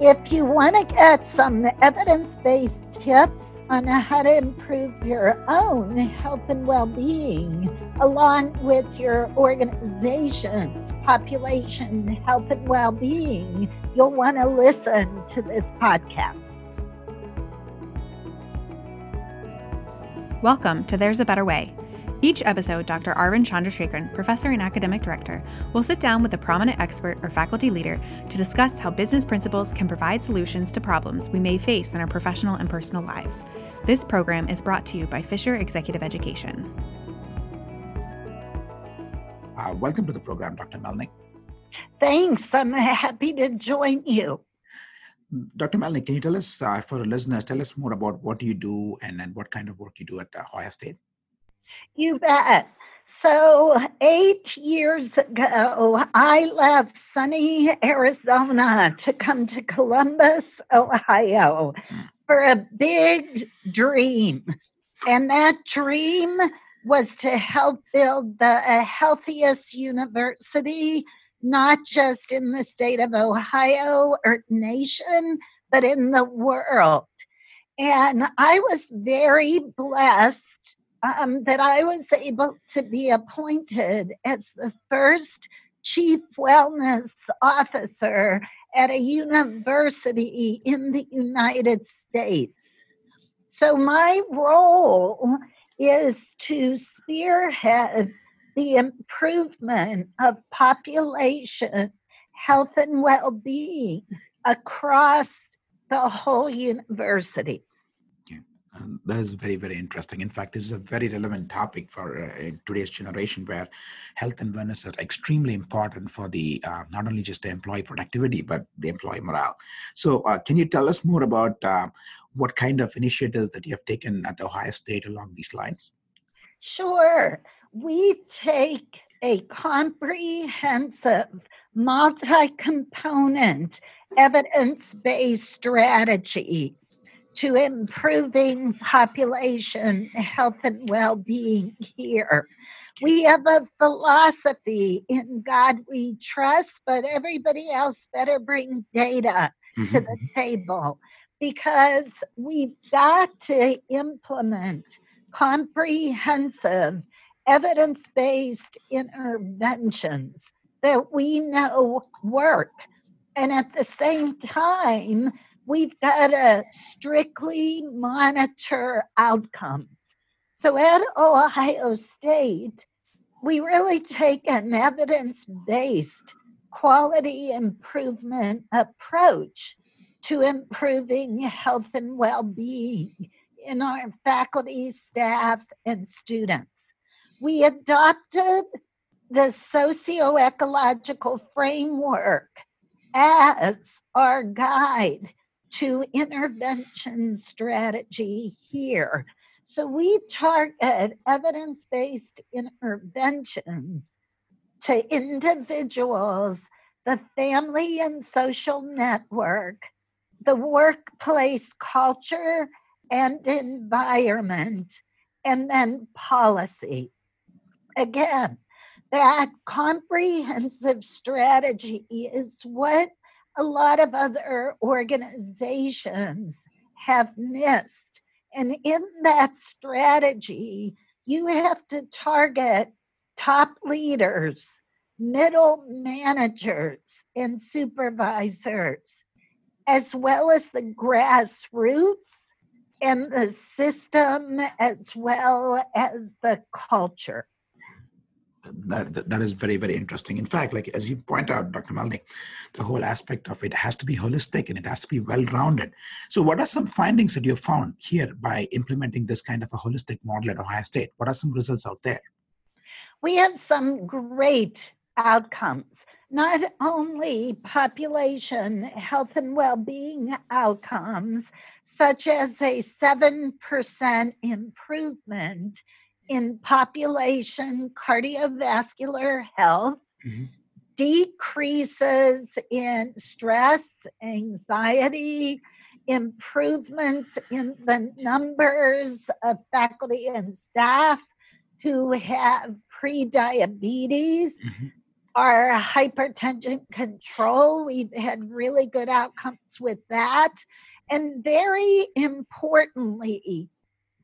If you want to get some evidence based tips on how to improve your own health and well being, along with your organization's population health and well being, you'll want to listen to this podcast. Welcome to There's a Better Way each episode, Dr. Arvind Chandrasekaran, professor and academic director, will sit down with a prominent expert or faculty leader to discuss how business principles can provide solutions to problems we may face in our professional and personal lives. This program is brought to you by Fisher Executive Education. Uh, welcome to the program, Dr. Melnyk. Thanks. I'm happy to join you. Dr. Melnyk, can you tell us, uh, for the listeners, tell us more about what you do and, and what kind of work you do at uh, Ohio State? You bet. So, eight years ago, I left sunny Arizona to come to Columbus, Ohio for a big dream. And that dream was to help build the healthiest university, not just in the state of Ohio or nation, but in the world. And I was very blessed um, that I was able to be appointed as the first chief wellness officer at a university in the United States. So, my role is to spearhead the improvement of population health and well being across the whole university. Um, that is very, very interesting. In fact, this is a very relevant topic for uh, today's generation where health and wellness are extremely important for the uh, not only just the employee productivity, but the employee morale. So, uh, can you tell us more about uh, what kind of initiatives that you have taken at Ohio State along these lines? Sure. We take a comprehensive, multi component, evidence based strategy to improving population health and well being here. We have a philosophy in God we trust, but everybody else better bring data mm-hmm. to the table because we've got to implement comprehensive evidence based interventions that we know work. And at the same time, we've got to strictly monitor outcomes. So at Ohio State, we really take an evidence based quality improvement approach to improving health and well being in our faculty, staff, and students. We adopted the socio ecological framework as our guide to intervention strategy here. So we target evidence based interventions to individuals, the family and social network, the workplace culture and environment, and then policy. Again, that comprehensive strategy is what a lot of other organizations have missed. And in that strategy, you have to target top leaders, middle managers, and supervisors, as well as the grassroots and the system, as well as the culture that, that, that is very very interesting. In fact like as you point out dr melnyk the whole aspect of it has to be holistic and it has to be well rounded so what are some findings that you have found here by implementing this kind of a holistic model at ohio state? What are some results out there? We have some great outcomes. Not only population health and well-being outcomes such as a 7% improvement in population cardiovascular health, mm-hmm. decreases in stress, anxiety, improvements in the numbers of faculty and staff who have prediabetes. Mm-hmm. our hypertension control. We've had really good outcomes with that. And very importantly,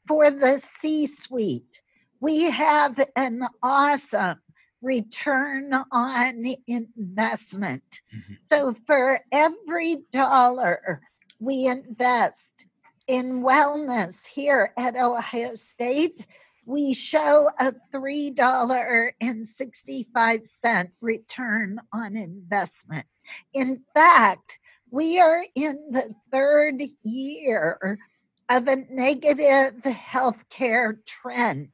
for the C suite, we have an awesome return on investment. Mm-hmm. So for every dollar we invest in wellness here at Ohio State, we show a $3.65 return on investment. In fact, we are in the third year of a negative healthcare trend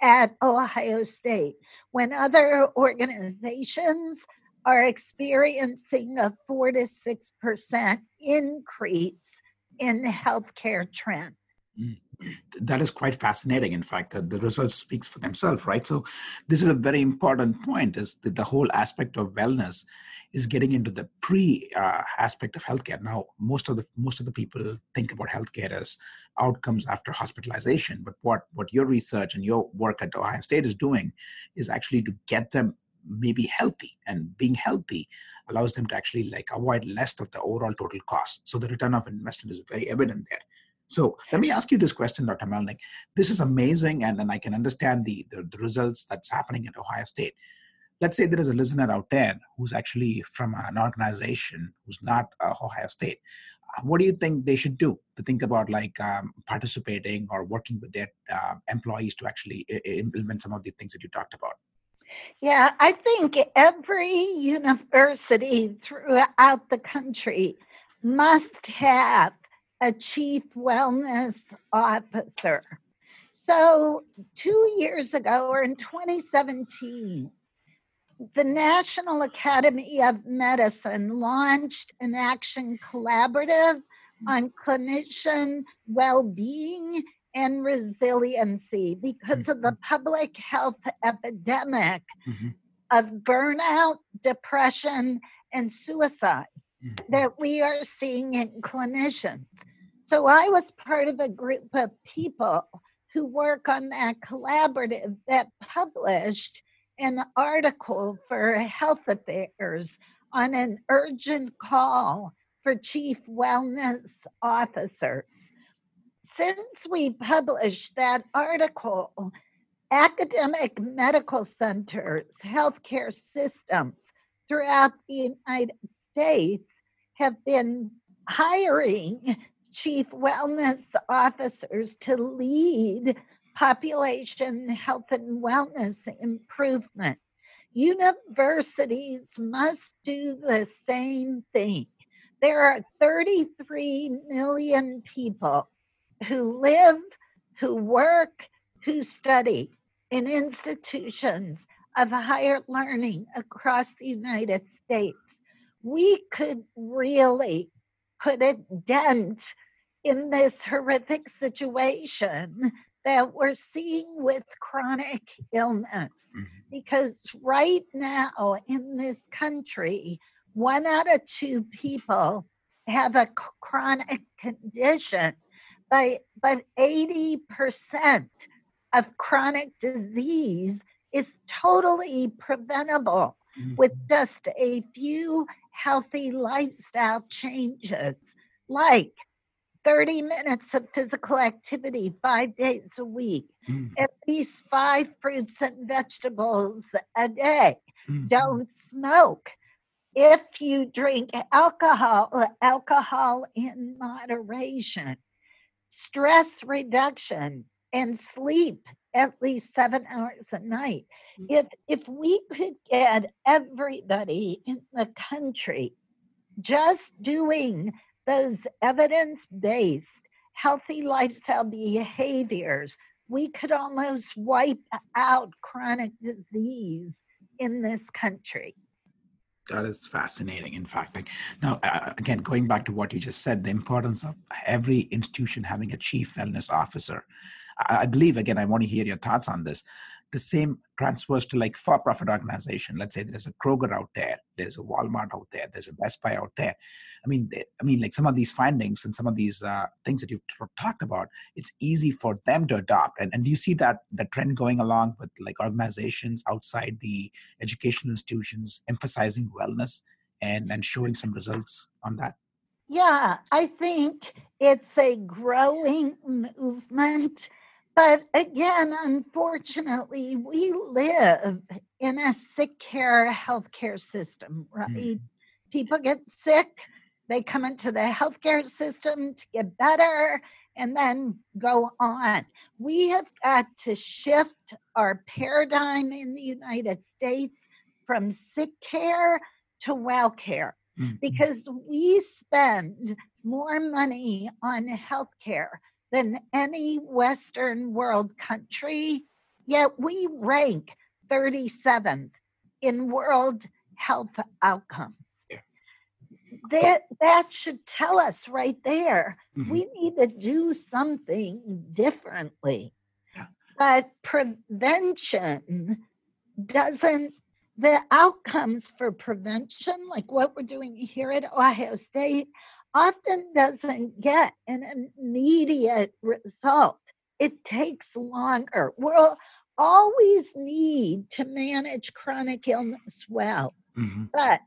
at Ohio State when other organizations are experiencing a 4 to 6% increase in healthcare trend. Mm that is quite fascinating in fact that the results speaks for themselves right so this is a very important point is that the whole aspect of wellness is getting into the pre uh, aspect of healthcare now most of the most of the people think about healthcare as outcomes after hospitalization but what what your research and your work at ohio state is doing is actually to get them maybe healthy and being healthy allows them to actually like avoid less of the overall total cost so the return of investment is very evident there so let me ask you this question, Dr. Melnyk. This is amazing, and, and I can understand the, the, the results that's happening at Ohio State. Let's say there is a listener out there who's actually from an organization who's not uh, Ohio State. Uh, what do you think they should do to think about like um, participating or working with their uh, employees to actually implement some of the things that you talked about? Yeah, I think every university throughout the country must have a chief wellness officer. So, two years ago, or in 2017, the National Academy of Medicine launched an action collaborative on clinician well being and resiliency because mm-hmm. of the mm-hmm. public health epidemic mm-hmm. of burnout, depression, and suicide mm-hmm. that we are seeing in clinicians. So I was part of a group of people who work on that collaborative that published an article for Health Affairs on an urgent call for chief wellness officers. Since we published that article, academic medical centers, healthcare systems throughout the United States have been hiring chief wellness officers to lead population health and wellness improvement. Universities must do the same thing. There are 33 million people who live, who work, who study in institutions of higher learning across the United States. We could really put a dent in this horrific situation that we're seeing with chronic illness. Mm-hmm. Because right now in this country, one out of two people have a chronic condition, but, but 80% of chronic disease is totally preventable mm-hmm. with just a few healthy lifestyle changes like 30 minutes of physical activity five days a week, mm. at least five fruits and vegetables a day. Mm. Don't smoke. If you drink alcohol, alcohol in moderation, stress reduction, and sleep at least seven hours a night. Mm. If if we could get everybody in the country just doing those evidence based healthy lifestyle behaviors, we could almost wipe out chronic disease in this country. That is fascinating. In fact, like now, uh, again, going back to what you just said, the importance of every institution having a chief wellness officer. I, I believe, again, I want to hear your thoughts on this. The same transfers to like for-profit organization. Let's say there's a kroger out there there's a walmart out there there's a best buy out there. I mean they, i mean like some of these findings and some of these uh, things that you've t- talked about it's easy for them to adopt. And, and do you see that the trend going along with like organizations outside the educational institutions emphasizing wellness and and showing some results on that? Yeah, I think it's a growing movement. But again, unfortunately, we live in a sick care healthcare system, right? Mm. People get sick, they come into the healthcare system to get better and then go on. We have got to shift our paradigm in the United States from sick care to well care mm-hmm. because we spend more money on healthcare than any Western world country, yet we rank 37th in world health outcomes. That that should tell us right there. Mm-hmm. We need to do something differently. Yeah. But prevention doesn't the outcomes for prevention, like what we're doing here at Ohio State, often doesn't get an immediate result. It takes longer. We'll always need to manage chronic illness well, mm-hmm. but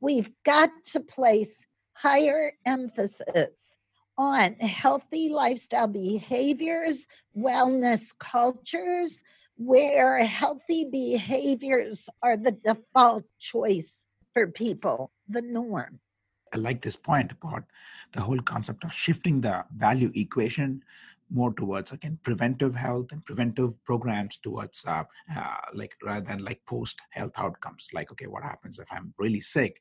we've got to place higher emphasis on healthy lifestyle behaviors, wellness cultures, where healthy behaviors are the default choice for people, the norm. I like this point about the whole concept of shifting the value equation more towards again preventive health and preventive programs towards uh, uh, like rather than like post health outcomes. Like okay what happens if i'm really sick?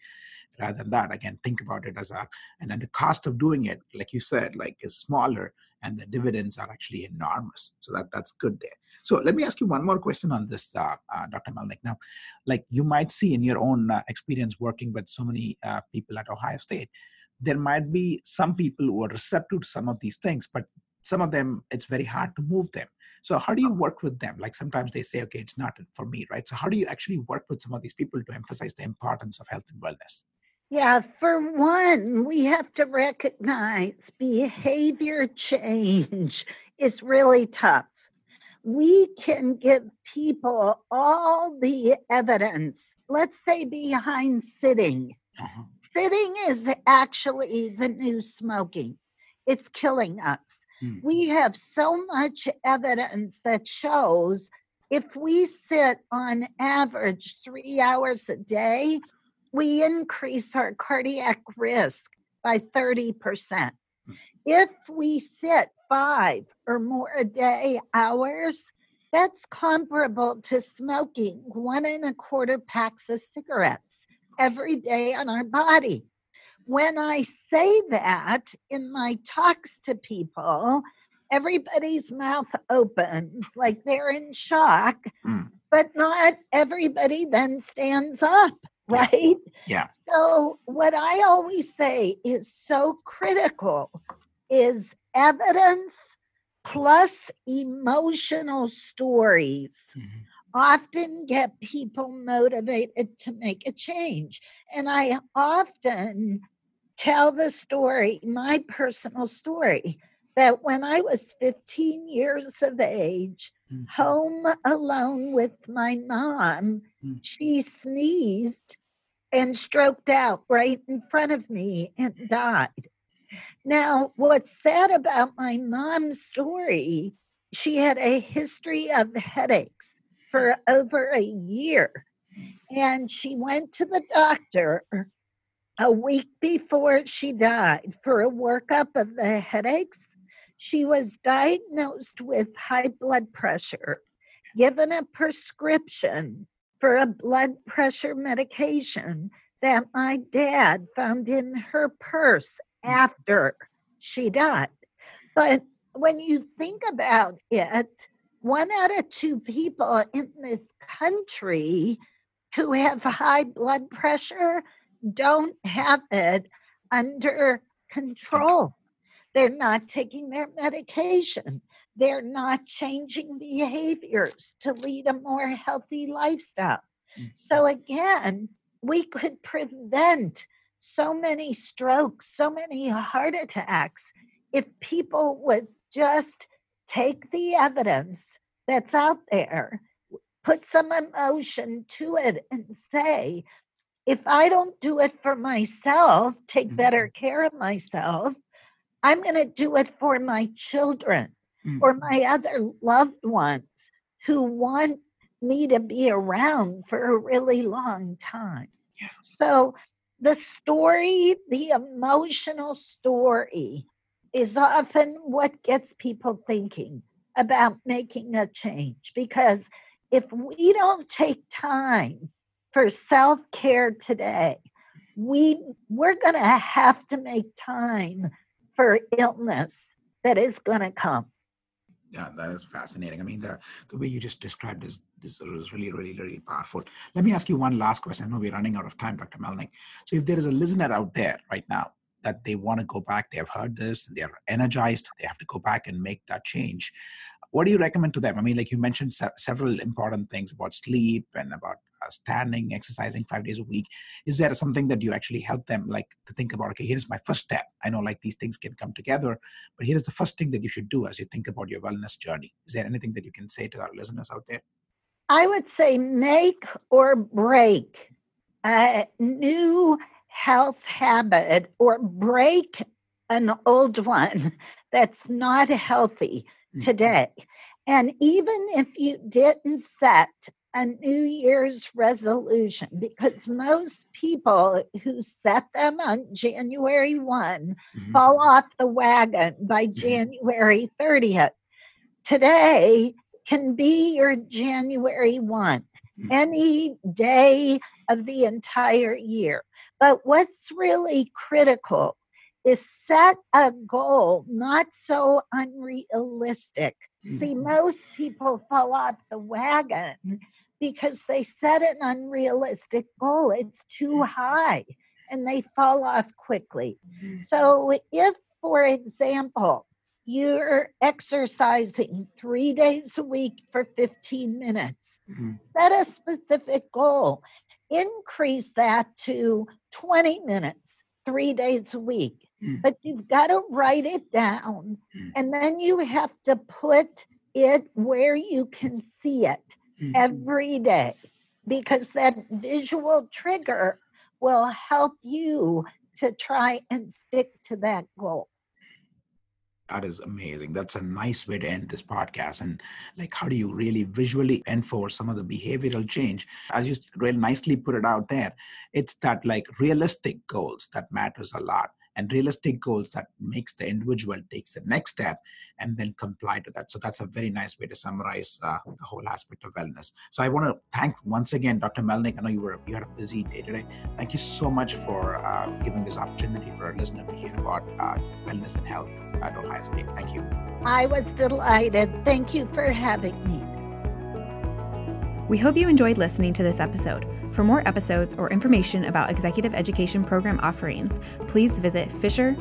Rather than that again think about it as a and then the cost of doing it like you said like is smaller and the dividends are actually enormous. So that that's good there so let me ask you one more question on this, uh, uh, Dr. Melnyk. Now, like you might see in your own uh, experience working with so many uh, people at Ohio State, there might be some people who are receptive to some of these things, but some of them it's very hard to move them. So how do you work with them? Like sometimes they say, okay, it's not for me, right? So how do you actually work with some of these people to emphasize the importance of health and wellness? Yeah, for one, we have to recognize behavior change is really tough we can give people all the evidence, let's say behind sitting. Uh-huh. Sitting is actually the new smoking, it's killing us. Mm. We have so much evidence that shows if we sit on average three hours a day, we increase our cardiac risk by 30%. If we sit five or more a day hours, that's comparable to smoking one and a quarter packs of cigarettes every day on our body. When I say that in my talks to people, everybody's mouth opens like they're in shock, mm. but not everybody then stands up, right? Yeah. So, what I always say is so critical is evidence plus emotional stories mm-hmm. often get people motivated to make a change. And I often tell the story, my personal story, that when I was 15 years of age, mm-hmm. home alone with my mom, mm-hmm. she sneezed and stroked out right in front of me and died. Now, what's sad about my mom's story, she had a history of headaches for over a year. And she went to the doctor a week before she died for a workup of the headaches. She was diagnosed with high blood pressure, given a prescription for a blood pressure medication that my dad found in her purse after she died. But when you think about it, one out of two people in this country who have high blood pressure don't have it under control. They're not taking their medication. they're not changing behaviors to lead a more healthy lifestyle. Mm-hmm. So, again, we could prevent so many strokes, so many heart attacks if people would just take the evidence that's out there, put some emotion to it, and say, if I don't do it for myself, take better mm-hmm. care of myself, I'm going to do it for my children mm. or my other loved ones who want me to be around for a really long time. Yeah. So the story, the emotional story, is often what gets people thinking about making a change. Because if we don't take time for self-care today we we're going to have to make time for illness that is going to come yeah that is fascinating. I mean the the way you just described is this is really really really powerful. Let me ask you one last question. I know we're running out of time dr melnyk so if there is a listener out there right now that they want to go back they have heard this they're energized they have to go back and make that change what do you recommend to them? I mean like you mentioned se- several important things about sleep and about uh, standing exercising five days a week. Is there something that you actually help them like to think about okay here's my first step. I know like these things can come together but here's the first thing that you should do as you think about your wellness journey. Is there anything that you can say to our listeners out there? I would say make or break a new health habit or break an old one that's not healthy. Today. And even if you didn't set a New Year's resolution, because most people who set them on January 1 mm-hmm. fall off the wagon by mm-hmm. January 30th. Today can be your January 1, mm-hmm. any day of the entire year. But what's really critical is set a goal not so unrealistic. Mm-hmm. See, most people fall off the wagon because they set an unrealistic goal. It's too high and they fall off quickly. Mm-hmm. So, if, for example, you're exercising three days a week for 15 minutes, mm-hmm. set a specific goal increase that to 20 minutes, three days a week. Mm. But you've got to write it down mm. and then you have to put it where you can see it mm. every day because that visual trigger will help you to try and stick to that goal that is amazing that's a nice way to end this podcast and like how do you really visually enforce some of the behavioral change as you really nicely put it out there it's that like realistic goals that matters a lot and realistic goals that makes the individual takes the next step and then comply to that. So that's a very nice way to summarize uh, the whole aspect of wellness. So i want to thank once again dr melnyk i know you were you had a busy day today. Thank you so much for uh, giving this opportunity for our listener to hear about uh, wellness and health at ohio state. Thank you. I was delighted. Thank you for having me. We hope you enjoyed listening to this episode for more episodes or information about executive education program offerings, please visit fisher.osu.edu.